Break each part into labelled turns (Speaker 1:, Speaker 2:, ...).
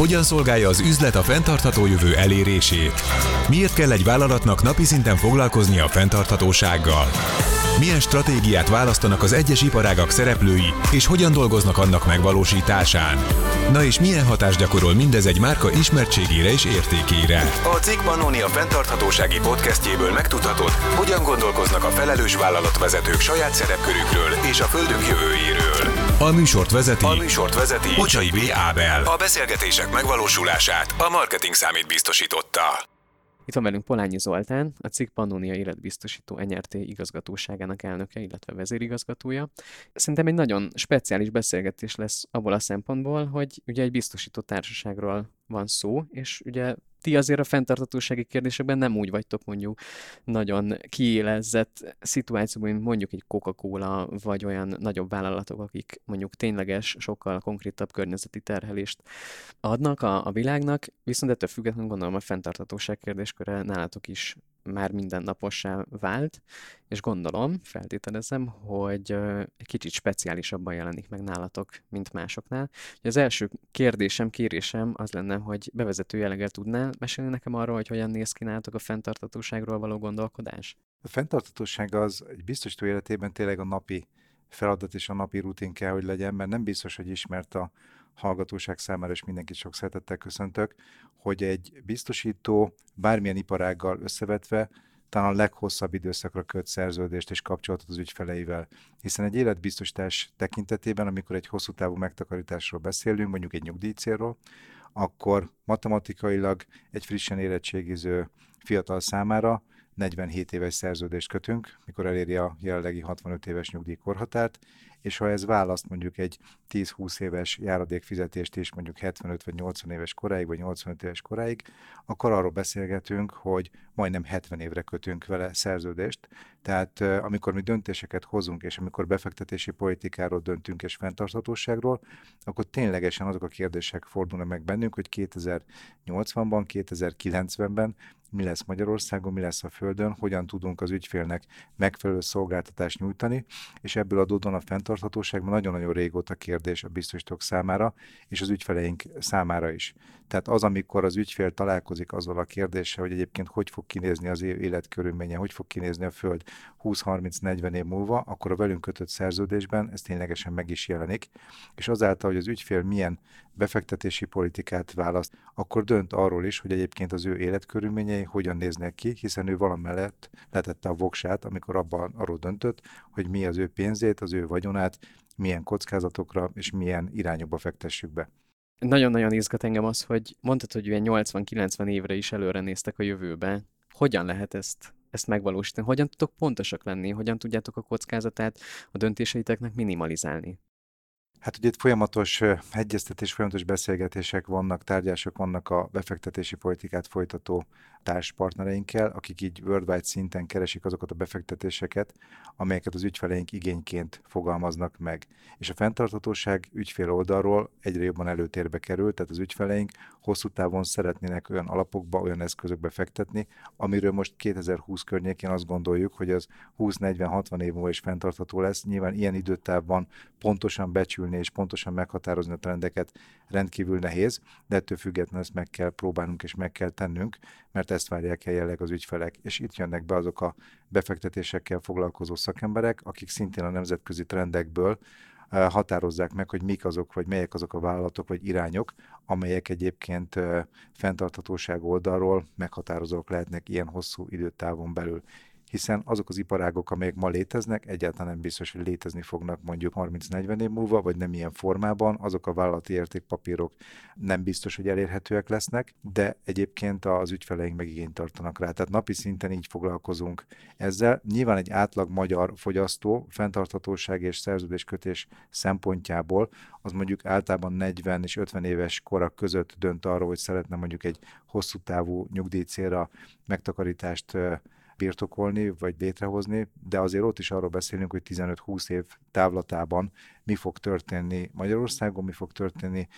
Speaker 1: Hogyan szolgálja az üzlet a fenntartható jövő elérését? Miért kell egy vállalatnak napi szinten foglalkoznia a fenntarthatósággal? Milyen stratégiát választanak az egyes iparágak szereplői, és hogyan dolgoznak annak megvalósításán? Na és milyen hatást gyakorol mindez egy márka ismertségére és értékére? A Cikk Pannonia fenntarthatósági podcastjéből megtudhatod, hogyan gondolkoznak a felelős vállalatvezetők saját szerepkörükről és a földünk jövőjéről. A műsort vezeti, a műsort vezeti Bocsai B. Ábel. A beszélgetések megvalósulását a marketing számít biztosította.
Speaker 2: Itt van velünk Polányi Zoltán, a cikk Pannonia életbiztosító NRT igazgatóságának elnöke, illetve vezérigazgatója. Szerintem egy nagyon speciális beszélgetés lesz abból a szempontból, hogy ugye egy biztosító társaságról van szó, és ugye ti azért a fenntartatósági kérdésekben nem úgy vagytok mondjuk nagyon kiélezett szituációban, mint mondjuk egy Coca-Cola, vagy olyan nagyobb vállalatok, akik mondjuk tényleges, sokkal konkrétabb környezeti terhelést adnak a, a világnak, viszont ettől függetlenül gondolom a fenntartatóság kérdésköre nálatok is már mindennapossá vált, és gondolom, feltételezem, hogy egy kicsit speciálisabban jelenik meg nálatok, mint másoknál. Az első kérdésem, kérésem az lenne, hogy bevezető jelleggel tudnál mesélni nekem arról, hogy hogyan néz ki nálatok a fenntartatóságról való gondolkodás?
Speaker 3: A fenntartatóság az egy biztosító életében tényleg a napi feladat és a napi rutin kell, hogy legyen, mert nem biztos, hogy ismert a hallgatóság számára, és mindenkit sok szeretettel köszöntök, hogy egy biztosító bármilyen iparággal összevetve talán a leghosszabb időszakra köt szerződést és kapcsolatot az ügyfeleivel. Hiszen egy életbiztosítás tekintetében, amikor egy hosszú távú megtakarításról beszélünk, mondjuk egy nyugdíjcélról, akkor matematikailag egy frissen érettségiző fiatal számára 47 éves szerződést kötünk, mikor eléri a jelenlegi 65 éves nyugdíjkorhatárt, és ha ez választ mondjuk egy 10-20 éves járadékfizetést is mondjuk 75 vagy 80 éves koráig, vagy 85 éves koráig, akkor arról beszélgetünk, hogy majdnem 70 évre kötünk vele szerződést. Tehát amikor mi döntéseket hozunk, és amikor befektetési politikáról döntünk és fenntarthatóságról, akkor ténylegesen azok a kérdések fordulnak meg bennünk, hogy 2080-ban, 2090-ben mi lesz Magyarországon, mi lesz a Földön, hogyan tudunk az ügyfélnek megfelelő szolgáltatást nyújtani, és ebből adódóan a fenntarthatóságban nagyon-nagyon régóta kérdés a biztosítók számára, és az ügyfeleink számára is. Tehát az, amikor az ügyfél találkozik azzal a kérdéssel, hogy egyébként hogy fog kinézni az életkörülménye, hogy fog kinézni a Föld 20-30-40 év múlva, akkor a velünk kötött szerződésben ez ténylegesen meg is jelenik, és azáltal, hogy az ügyfél milyen befektetési politikát választ, akkor dönt arról is, hogy egyébként az ő életkörülményei hogyan néznek ki, hiszen ő valamellett letette a voksát, amikor abban arról döntött, hogy mi az ő pénzét, az ő vagyonát, milyen kockázatokra és milyen irányokba fektessük be.
Speaker 2: Nagyon-nagyon izgat engem az, hogy mondtad, hogy ilyen 80-90 évre is előre néztek a jövőbe. Hogyan lehet ezt, ezt megvalósítani? Hogyan tudtok pontosak lenni? Hogyan tudjátok a kockázatát a döntéseiteknek minimalizálni?
Speaker 3: Hát ugye itt folyamatos egyeztetés, folyamatos beszélgetések vannak, tárgyások vannak a befektetési politikát folytató társpartnereinkkel, akik így worldwide szinten keresik azokat a befektetéseket, amelyeket az ügyfeleink igényként fogalmaznak meg. És a fenntarthatóság ügyfél oldalról egyre jobban előtérbe kerül, tehát az ügyfeleink hosszú távon szeretnének olyan alapokba, olyan eszközökbe fektetni, amiről most 2020 környékén azt gondoljuk, hogy az 20-40-60 év múlva is fenntartható lesz. Nyilván ilyen időtávban pontosan becsülni és pontosan meghatározni a trendeket rendkívül nehéz, de ettől függetlenül ezt meg kell próbálnunk és meg kell tennünk, mert ezt várják el jelenleg az ügyfelek. És itt jönnek be azok a befektetésekkel foglalkozó szakemberek, akik szintén a nemzetközi trendekből eh, határozzák meg, hogy mik azok, vagy melyek azok a vállalatok, vagy irányok, amelyek egyébként eh, fenntarthatóság oldalról meghatározók lehetnek ilyen hosszú időtávon belül hiszen azok az iparágok, amelyek ma léteznek, egyáltalán nem biztos, hogy létezni fognak mondjuk 30-40 év múlva, vagy nem ilyen formában, azok a vállalati értékpapírok nem biztos, hogy elérhetőek lesznek, de egyébként az ügyfeleink meg igényt tartanak rá. Tehát napi szinten így foglalkozunk ezzel. Nyilván egy átlag magyar fogyasztó fenntarthatóság és szerződéskötés szempontjából az mondjuk általában 40 és 50 éves korak között dönt arról, hogy szeretne mondjuk egy hosszú távú nyugdíjcélra megtakarítást birtokolni, vagy létrehozni, de azért ott is arról beszélünk, hogy 15-20 év távlatában mi fog történni Magyarországon, mi fog történni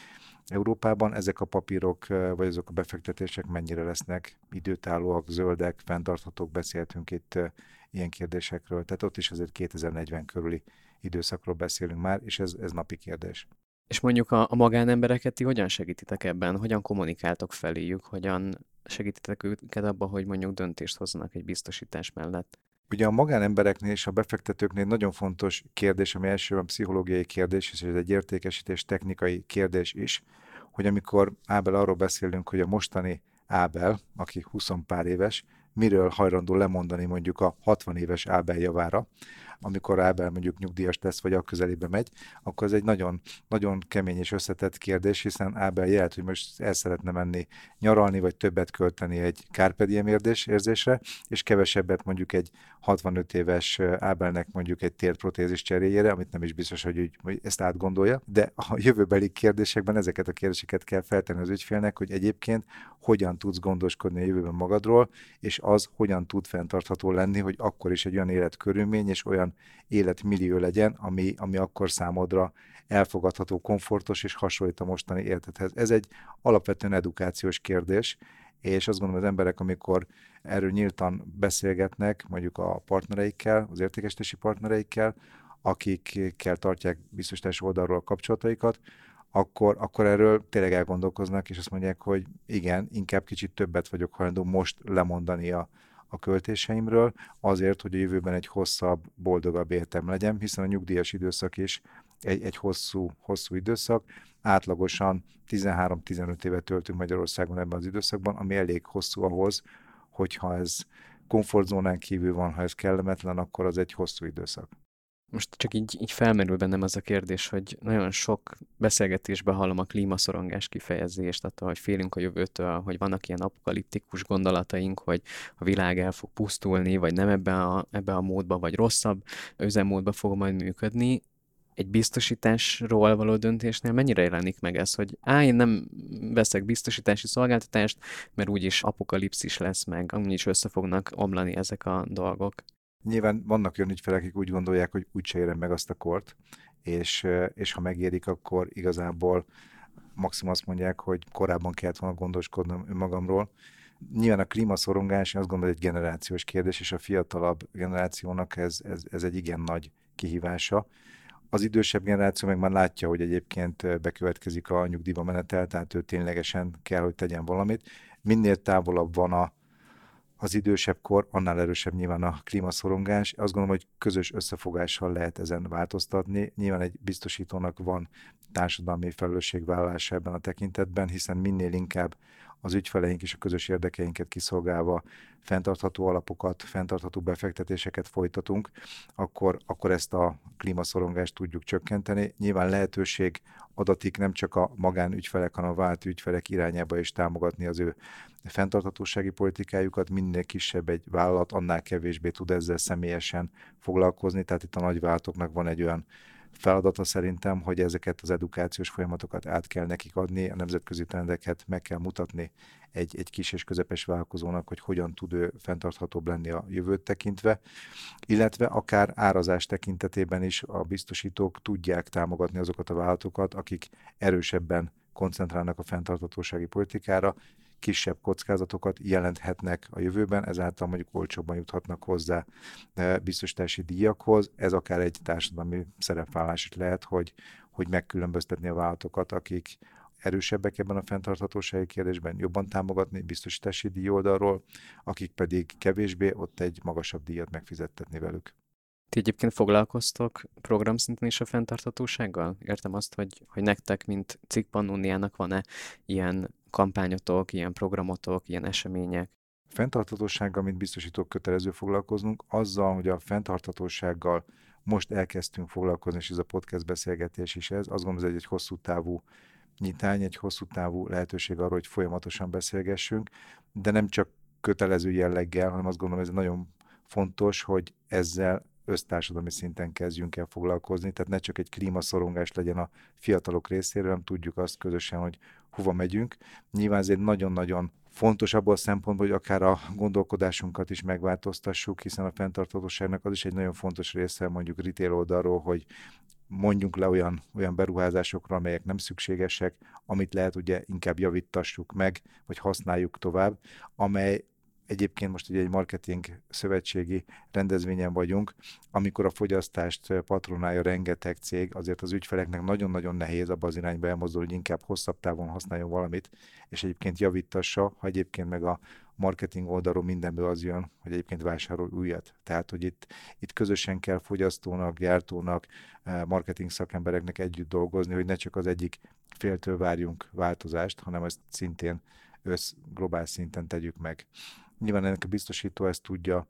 Speaker 3: Európában, ezek a papírok, vagy azok a befektetések mennyire lesznek időtállóak, zöldek, fenntarthatók, beszéltünk itt ilyen kérdésekről, tehát ott is azért 2040 körüli időszakról beszélünk már, és ez, ez napi kérdés.
Speaker 2: És mondjuk a, a magánembereket ti hogyan segítitek ebben? Hogyan kommunikáltok feléjük? Hogyan segítitek őket abban, hogy mondjuk döntést hozzanak egy biztosítás mellett?
Speaker 3: Ugye a magánembereknél és a befektetőknél nagyon fontos kérdés, ami elsősorban pszichológiai kérdés, és ez egy értékesítés technikai kérdés is, hogy amikor Ábel arról beszélünk, hogy a mostani Ábel, aki 20 pár éves, miről hajlandó lemondani mondjuk a 60 éves Ábel javára, amikor Ábel mondjuk nyugdíjas lesz, vagy a közelébe megy, akkor ez egy nagyon, nagyon kemény és összetett kérdés, hiszen Ábel jelent, hogy most el szeretne menni nyaralni, vagy többet költeni egy kárpediem érzésre, és kevesebbet mondjuk egy 65 éves Ábelnek mondjuk egy térprotézis cseréjére, amit nem is biztos, hogy, úgy, hogy ezt átgondolja, de a jövőbeli kérdésekben ezeket a kérdéseket kell feltenni az ügyfélnek, hogy egyébként hogyan tudsz gondoskodni a jövőben magadról, és az hogyan tud fenntartható lenni, hogy akkor is egy olyan életkörülmény és olyan életmillió legyen, ami, ami akkor számodra elfogadható, komfortos és hasonlít a mostani életedhez. Ez egy alapvetően edukációs kérdés, és azt gondolom, az emberek, amikor erről nyíltan beszélgetnek, mondjuk a partnereikkel, az értékesítési partnereikkel, akikkel tartják biztosítási oldalról a kapcsolataikat, akkor, akkor erről tényleg elgondolkoznak, és azt mondják, hogy igen, inkább kicsit többet vagyok hajlandó most lemondani a, a költéseimről, azért, hogy a jövőben egy hosszabb, boldogabb életem legyen, hiszen a nyugdíjas időszak is egy, egy hosszú, hosszú időszak. Átlagosan 13-15 évet töltünk Magyarországon ebben az időszakban, ami elég hosszú ahhoz, hogyha ez komfortzónán kívül van, ha ez kellemetlen, akkor az egy hosszú időszak.
Speaker 2: Most csak így, így felmerül bennem az a kérdés, hogy nagyon sok beszélgetésben hallom a klímaszorongás kifejezést, attól, hogy félünk a jövőtől, hogy vannak ilyen apokaliptikus gondolataink, hogy a világ el fog pusztulni, vagy nem ebben a, ebben a módban, vagy rosszabb üzemmódban fog majd működni egy biztosításról való döntésnél mennyire jelenik meg ez, hogy á, én nem veszek biztosítási szolgáltatást, mert úgyis apokalipszis lesz meg, is össze fognak omlani ezek a dolgok.
Speaker 3: Nyilván vannak olyan ügyfelek, akik úgy gondolják, hogy úgyse érem meg azt a kort, és, és ha megérik, akkor igazából maximum azt mondják, hogy korábban kellett volna gondoskodnom önmagamról. Nyilván a klímaszorongás, én azt gondolom, egy generációs kérdés, és a fiatalabb generációnak ez, ez, ez egy igen nagy kihívása. Az idősebb generáció meg már látja, hogy egyébként bekövetkezik a nyugdíjba menetel, tehát ő ténylegesen kell, hogy tegyen valamit. Minél távolabb van a, az idősebb kor, annál erősebb nyilván a klímaszorongás. Azt gondolom, hogy közös összefogással lehet ezen változtatni. Nyilván egy biztosítónak van társadalmi felelősségvállalása ebben a tekintetben, hiszen minél inkább az ügyfeleink és a közös érdekeinket kiszolgálva fenntartható alapokat, fenntartható befektetéseket folytatunk, akkor, akkor ezt a klímaszorongást tudjuk csökkenteni. Nyilván lehetőség adatik nem csak a magánügyfelek, hanem a vált ügyfelek irányába is támogatni az ő fenntarthatósági politikájukat. Minél kisebb egy vállalat, annál kevésbé tud ezzel személyesen foglalkozni, tehát itt a nagyvállalatoknak van egy olyan feladata szerintem, hogy ezeket az edukációs folyamatokat át kell nekik adni, a nemzetközi trendeket meg kell mutatni egy, egy kis és közepes vállalkozónak, hogy hogyan tud ő fenntarthatóbb lenni a jövőt tekintve, illetve akár árazás tekintetében is a biztosítók tudják támogatni azokat a vállalatokat, akik erősebben koncentrálnak a fenntarthatósági politikára, kisebb kockázatokat jelenthetnek a jövőben, ezáltal mondjuk olcsóbban juthatnak hozzá eh, biztosítási díjakhoz. Ez akár egy társadalmi szerepvállás is lehet, hogy, hogy megkülönböztetni a vállalatokat, akik erősebbek ebben a fenntarthatósági kérdésben, jobban támogatni biztosítási díj oldalról, akik pedig kevésbé, ott egy magasabb díjat megfizettetni velük.
Speaker 2: Ti egyébként foglalkoztok programszinten is a fenntarthatósággal? Értem azt, hogy, hogy nektek, mint cikkpannóniának van-e ilyen kampányotok, ilyen programotok, ilyen események?
Speaker 3: Fenntarthatósággal, mint biztosítók kötelező foglalkoznunk, azzal, hogy a fenntarthatósággal most elkezdtünk foglalkozni, és ez a podcast beszélgetés is ez, azt gondolom, ez egy hosszú távú nyitány, egy hosszú távú lehetőség arra, hogy folyamatosan beszélgessünk, de nem csak kötelező jelleggel, hanem azt gondolom, ez nagyon fontos, hogy ezzel össztársadalmi szinten kezdjünk el foglalkozni, tehát ne csak egy klímaszorongás legyen a fiatalok részéről, hanem tudjuk azt közösen, hogy hova megyünk. Nyilván ez egy nagyon-nagyon fontos abból a szempontból, hogy akár a gondolkodásunkat is megváltoztassuk, hiszen a fenntarthatóságnak az is egy nagyon fontos része mondjuk retail oldalról, hogy mondjunk le olyan, olyan beruházásokra, amelyek nem szükségesek, amit lehet ugye inkább javítassuk meg, vagy használjuk tovább, amely egyébként most ugye egy marketing szövetségi rendezvényen vagyunk, amikor a fogyasztást patronálja rengeteg cég, azért az ügyfeleknek nagyon-nagyon nehéz abba az irányba elmozdulni, hogy inkább hosszabb távon használjon valamit, és egyébként javítassa, ha egyébként meg a marketing oldalról mindenből az jön, hogy egyébként vásárol újat. Tehát, hogy itt, itt közösen kell fogyasztónak, gyártónak, marketing szakembereknek együtt dolgozni, hogy ne csak az egyik féltől várjunk változást, hanem ezt szintén össz globális szinten tegyük meg. Nyilván ennek a biztosító ezt tudja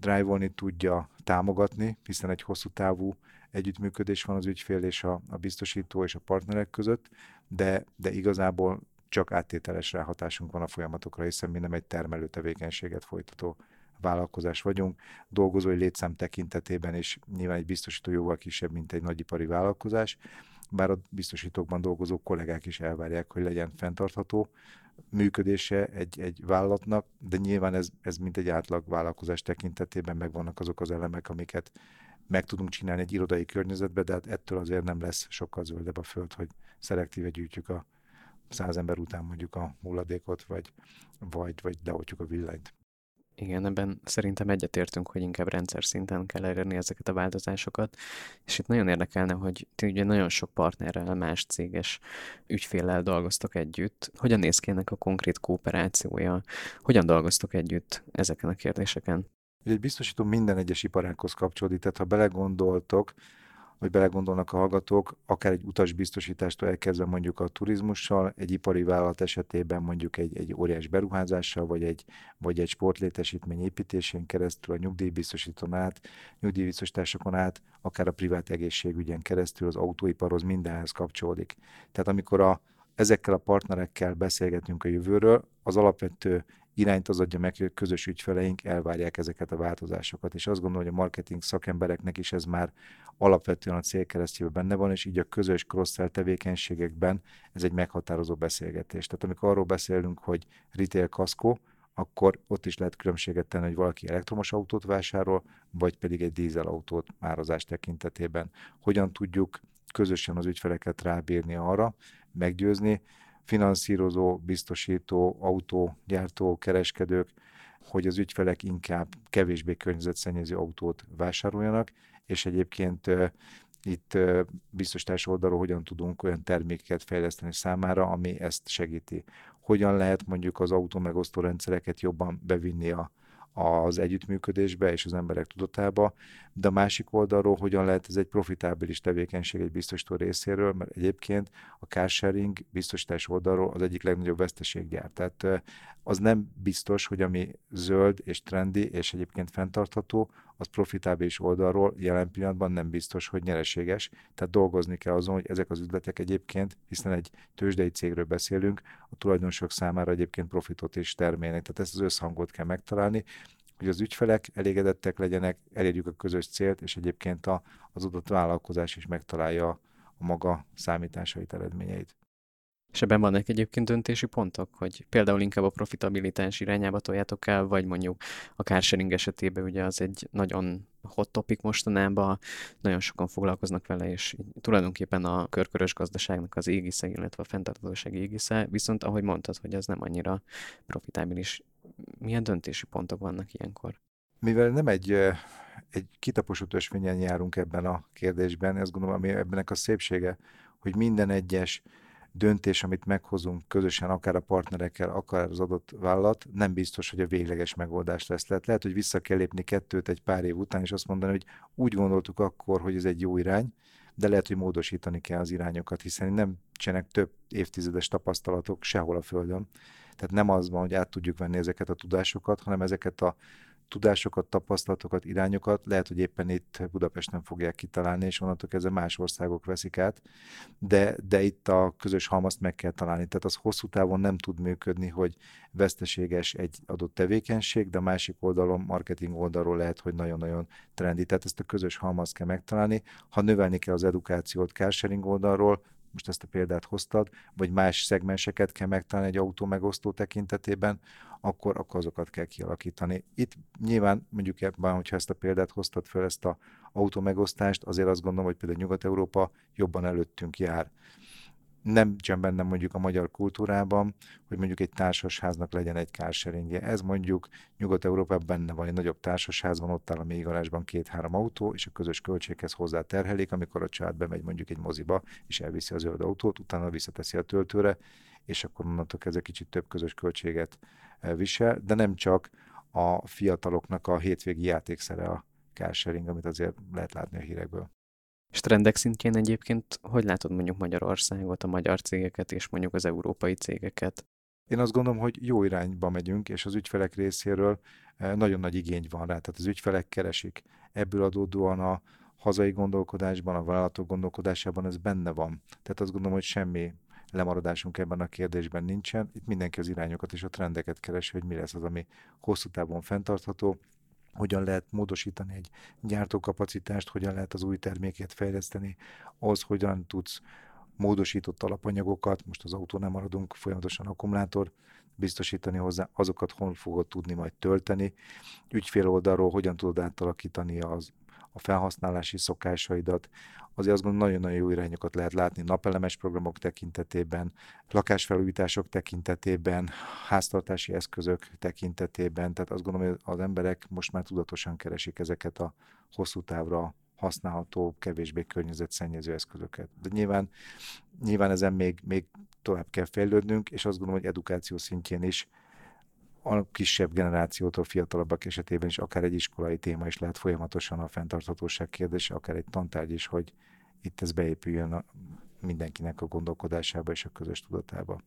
Speaker 3: drive tudja támogatni, hiszen egy hosszú távú együttműködés van az ügyfél és a, a biztosító és a partnerek között, de, de igazából csak áttételes ráhatásunk van a folyamatokra, hiszen mi nem egy termelő tevékenységet folytató vállalkozás vagyunk. Dolgozói létszám tekintetében is nyilván egy biztosító jóval kisebb, mint egy nagyipari vállalkozás, bár a biztosítókban dolgozó kollégák is elvárják, hogy legyen fenntartható működése egy, egy vállalatnak, de nyilván ez, ez mint egy átlag vállalkozás tekintetében megvannak azok az elemek, amiket meg tudunk csinálni egy irodai környezetben, de hát ettől azért nem lesz sokkal zöldebb a föld, hogy szelektíve gyűjtjük a száz ember után mondjuk a hulladékot, vagy, vagy, vagy leoltjuk a villanyt.
Speaker 2: Igen, ebben szerintem egyetértünk, hogy inkább rendszer szinten kell elérni ezeket a változásokat, és itt nagyon érdekelne, hogy ti ugye nagyon sok partnerrel, más céges ügyféllel dolgoztok együtt. Hogyan néz ki ennek a konkrét kooperációja? Hogyan dolgoztok együtt ezeken a kérdéseken?
Speaker 3: Egy biztosító minden egyes iparághoz kapcsolódik, tehát ha belegondoltok, hogy belegondolnak a hallgatók, akár egy utasbiztosítástól elkezdve mondjuk a turizmussal, egy ipari vállalat esetében mondjuk egy, egy óriás beruházással, vagy egy, vagy egy sportlétesítmény építésén keresztül, a nyugdíjbiztosítón át, nyugdíjbiztosításokon át, akár a privát egészségügyen keresztül az autóiparhoz mindenhez kapcsolódik. Tehát amikor a, ezekkel a partnerekkel beszélgetünk a jövőről, az alapvető irányt az adja meg, hogy közös ügyfeleink elvárják ezeket a változásokat. És azt gondolom, hogy a marketing szakembereknek is ez már alapvetően a célkeresztjében benne van, és így a közös cross tevékenységekben ez egy meghatározó beszélgetés. Tehát amikor arról beszélünk, hogy retail kaszkó, akkor ott is lehet különbséget tenni, hogy valaki elektromos autót vásárol, vagy pedig egy dízelautót mározás tekintetében. Hogyan tudjuk közösen az ügyfeleket rábírni arra, meggyőzni, finanszírozó, biztosító, autógyártó, kereskedők, hogy az ügyfelek inkább kevésbé környezetszennyező autót vásároljanak, és egyébként itt biztosítás oldalról hogyan tudunk olyan termékeket fejleszteni számára, ami ezt segíti. Hogyan lehet mondjuk az autó megosztó rendszereket jobban bevinni a, az együttműködésbe és az emberek tudatába, de a másik oldalról hogyan lehet ez egy profitábilis tevékenység egy biztosító részéről, mert egyébként a carsharing biztosítás oldalról az egyik legnagyobb veszteséggyár. Tehát az nem biztos, hogy ami zöld és trendi és egyébként fenntartható, az profitábilis oldalról jelen pillanatban nem biztos, hogy nyereséges. Tehát dolgozni kell azon, hogy ezek az üzletek egyébként, hiszen egy tőzsdei cégről beszélünk, a tulajdonosok számára egyébként profitot is termelnek. Tehát ezt az összhangot kell megtalálni, hogy az ügyfelek elégedettek legyenek, elérjük a közös célt, és egyébként a, az adott vállalkozás is megtalálja a maga számításait, eredményeit.
Speaker 2: És ebben vannak egyébként döntési pontok, hogy például inkább a profitabilitás irányába toljátok el, vagy mondjuk a carsharing esetében ugye az egy nagyon hot topic mostanában, nagyon sokan foglalkoznak vele, és tulajdonképpen a körkörös gazdaságnak az égisze, illetve a fenntarthatóság égisze, viszont ahogy mondtad, hogy az nem annyira profitábilis. Milyen döntési pontok vannak ilyenkor?
Speaker 3: Mivel nem egy, egy kitaposott ösvényen járunk ebben a kérdésben, azt gondolom, ami ebben a szépsége, hogy minden egyes döntés, amit meghozunk közösen, akár a partnerekkel, akár az adott vállalat, nem biztos, hogy a végleges megoldás lesz. Lehet, lehet, hogy vissza kell lépni kettőt egy pár év után, és azt mondani, hogy úgy gondoltuk akkor, hogy ez egy jó irány, de lehet, hogy módosítani kell az irányokat, hiszen nem csenek több évtizedes tapasztalatok sehol a Földön. Tehát nem az van, hogy át tudjuk venni ezeket a tudásokat, hanem ezeket a tudásokat, tapasztalatokat, irányokat lehet, hogy éppen itt Budapesten fogják kitalálni, és onnantól kezdve más országok veszik át, de, de itt a közös halmazt meg kell találni. Tehát az hosszú távon nem tud működni, hogy veszteséges egy adott tevékenység, de a másik oldalon, marketing oldalról lehet, hogy nagyon-nagyon trendi. Tehát ezt a közös halmazt kell megtalálni. Ha növelni kell az edukációt carsharing oldalról, most ezt a példát hoztad, vagy más szegmenseket kell megtalálni egy autó megosztó tekintetében, akkor, akkor azokat kell kialakítani. Itt nyilván mondjuk ebben, hogyha ezt a példát hoztad fel, ezt a megosztást, azért azt gondolom, hogy például Nyugat-Európa jobban előttünk jár. nem csak benne mondjuk a magyar kultúrában, hogy mondjuk egy társasháznak legyen egy kárseringje. Ez mondjuk Nyugat-Európában benne van, egy nagyobb társasházban, ott áll a mélygarázsban két-három autó, és a közös költséghez hozzá terhelik, amikor a család bemegy mondjuk egy moziba, és elviszi az zöld autót, utána visszateszi a töltőre, és akkor onnantól kezdve kicsit több közös költséget visel, de nem csak a fiataloknak a hétvégi játékszere a carsharing, amit azért lehet látni a hírekből.
Speaker 2: És trendek szintjén egyébként hogy látod mondjuk Magyarországot, a magyar cégeket és mondjuk az európai cégeket?
Speaker 3: Én azt gondolom, hogy jó irányba megyünk, és az ügyfelek részéről eh, nagyon nagy igény van rá. Tehát az ügyfelek keresik. Ebből adódóan a hazai gondolkodásban, a vállalatok gondolkodásában ez benne van. Tehát azt gondolom, hogy semmi lemaradásunk ebben a kérdésben nincsen. Itt mindenki az irányokat és a trendeket keresi, hogy mi lesz az, ami hosszú távon fenntartható, hogyan lehet módosítani egy gyártókapacitást, hogyan lehet az új terméket fejleszteni, az hogyan tudsz módosított alapanyagokat, most az autó nem maradunk, folyamatosan akkumulátor, biztosítani hozzá, azokat hol fogod tudni majd tölteni, ügyfél oldalról hogyan tudod átalakítani az a felhasználási szokásaidat. Azért azt gondolom, nagyon-nagyon jó irányokat lehet látni napelemes programok tekintetében, lakásfelújítások tekintetében, háztartási eszközök tekintetében. Tehát azt gondolom, hogy az emberek most már tudatosan keresik ezeket a hosszú távra használható, kevésbé környezetszennyező eszközöket. De nyilván, nyilván ezen még, még tovább kell fejlődnünk, és azt gondolom, hogy edukáció szintjén is a kisebb generációtól fiatalabbak esetében is akár egy iskolai téma is lehet folyamatosan a fenntarthatóság kérdése, akár egy tantárgy is, hogy itt ez beépüljön a mindenkinek a gondolkodásába és a közös tudatába.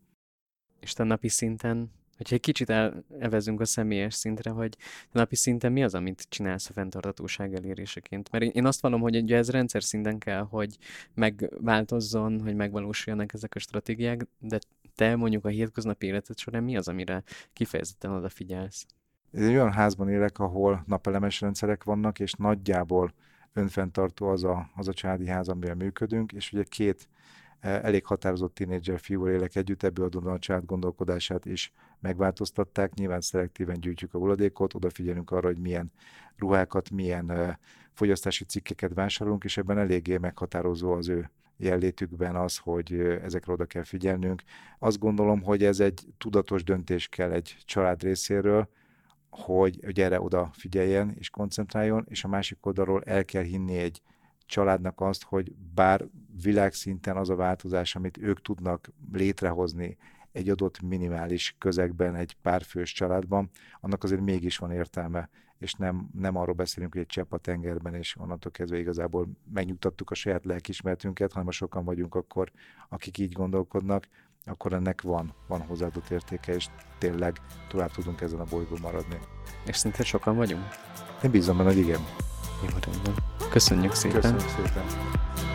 Speaker 2: És te napi szinten, hogyha egy kicsit elvezünk a személyes szintre, hogy te napi szinten mi az, amit csinálsz a fenntarthatóság eléréseként? Mert én azt vallom, hogy ugye ez rendszer szinten kell, hogy megváltozzon, hogy megvalósuljanak ezek a stratégiák, de te mondjuk a hétköznapi életed során mi az, amire kifejezetten odafigyelsz?
Speaker 3: Én olyan házban élek, ahol napelemes rendszerek vannak, és nagyjából önfenntartó az a, az a családi ház, amivel működünk, és ugye két e, elég határozott tínédzser fiúval élek együtt, ebből adódóan a család gondolkodását is megváltoztatták. Nyilván szelektíven gyűjtjük a hulladékot, odafigyelünk arra, hogy milyen ruhákat, milyen e, fogyasztási cikkeket vásárolunk, és ebben eléggé meghatározó az ő jellétükben az, hogy ezekre oda kell figyelnünk. Azt gondolom, hogy ez egy tudatos döntés kell egy család részéről, hogy, hogy erre oda figyeljen és koncentráljon, és a másik oldalról el kell hinni egy családnak azt, hogy bár világszinten az a változás, amit ők tudnak létrehozni egy adott minimális közegben, egy párfős családban, annak azért mégis van értelme és nem, nem arról beszélünk, hogy egy csepp a tengerben, és onnantól kezdve igazából megnyugtattuk a saját lelkismertünket, hanem ha sokan vagyunk akkor, akik így gondolkodnak, akkor ennek van, van hozzáadott értéke, és tényleg tovább tudunk ezen a bolygón maradni.
Speaker 2: És szinte sokan vagyunk?
Speaker 3: Én bízom benne, hogy igen.
Speaker 2: Jó, rendben. Köszönjük szépen.
Speaker 3: Köszönjük szépen.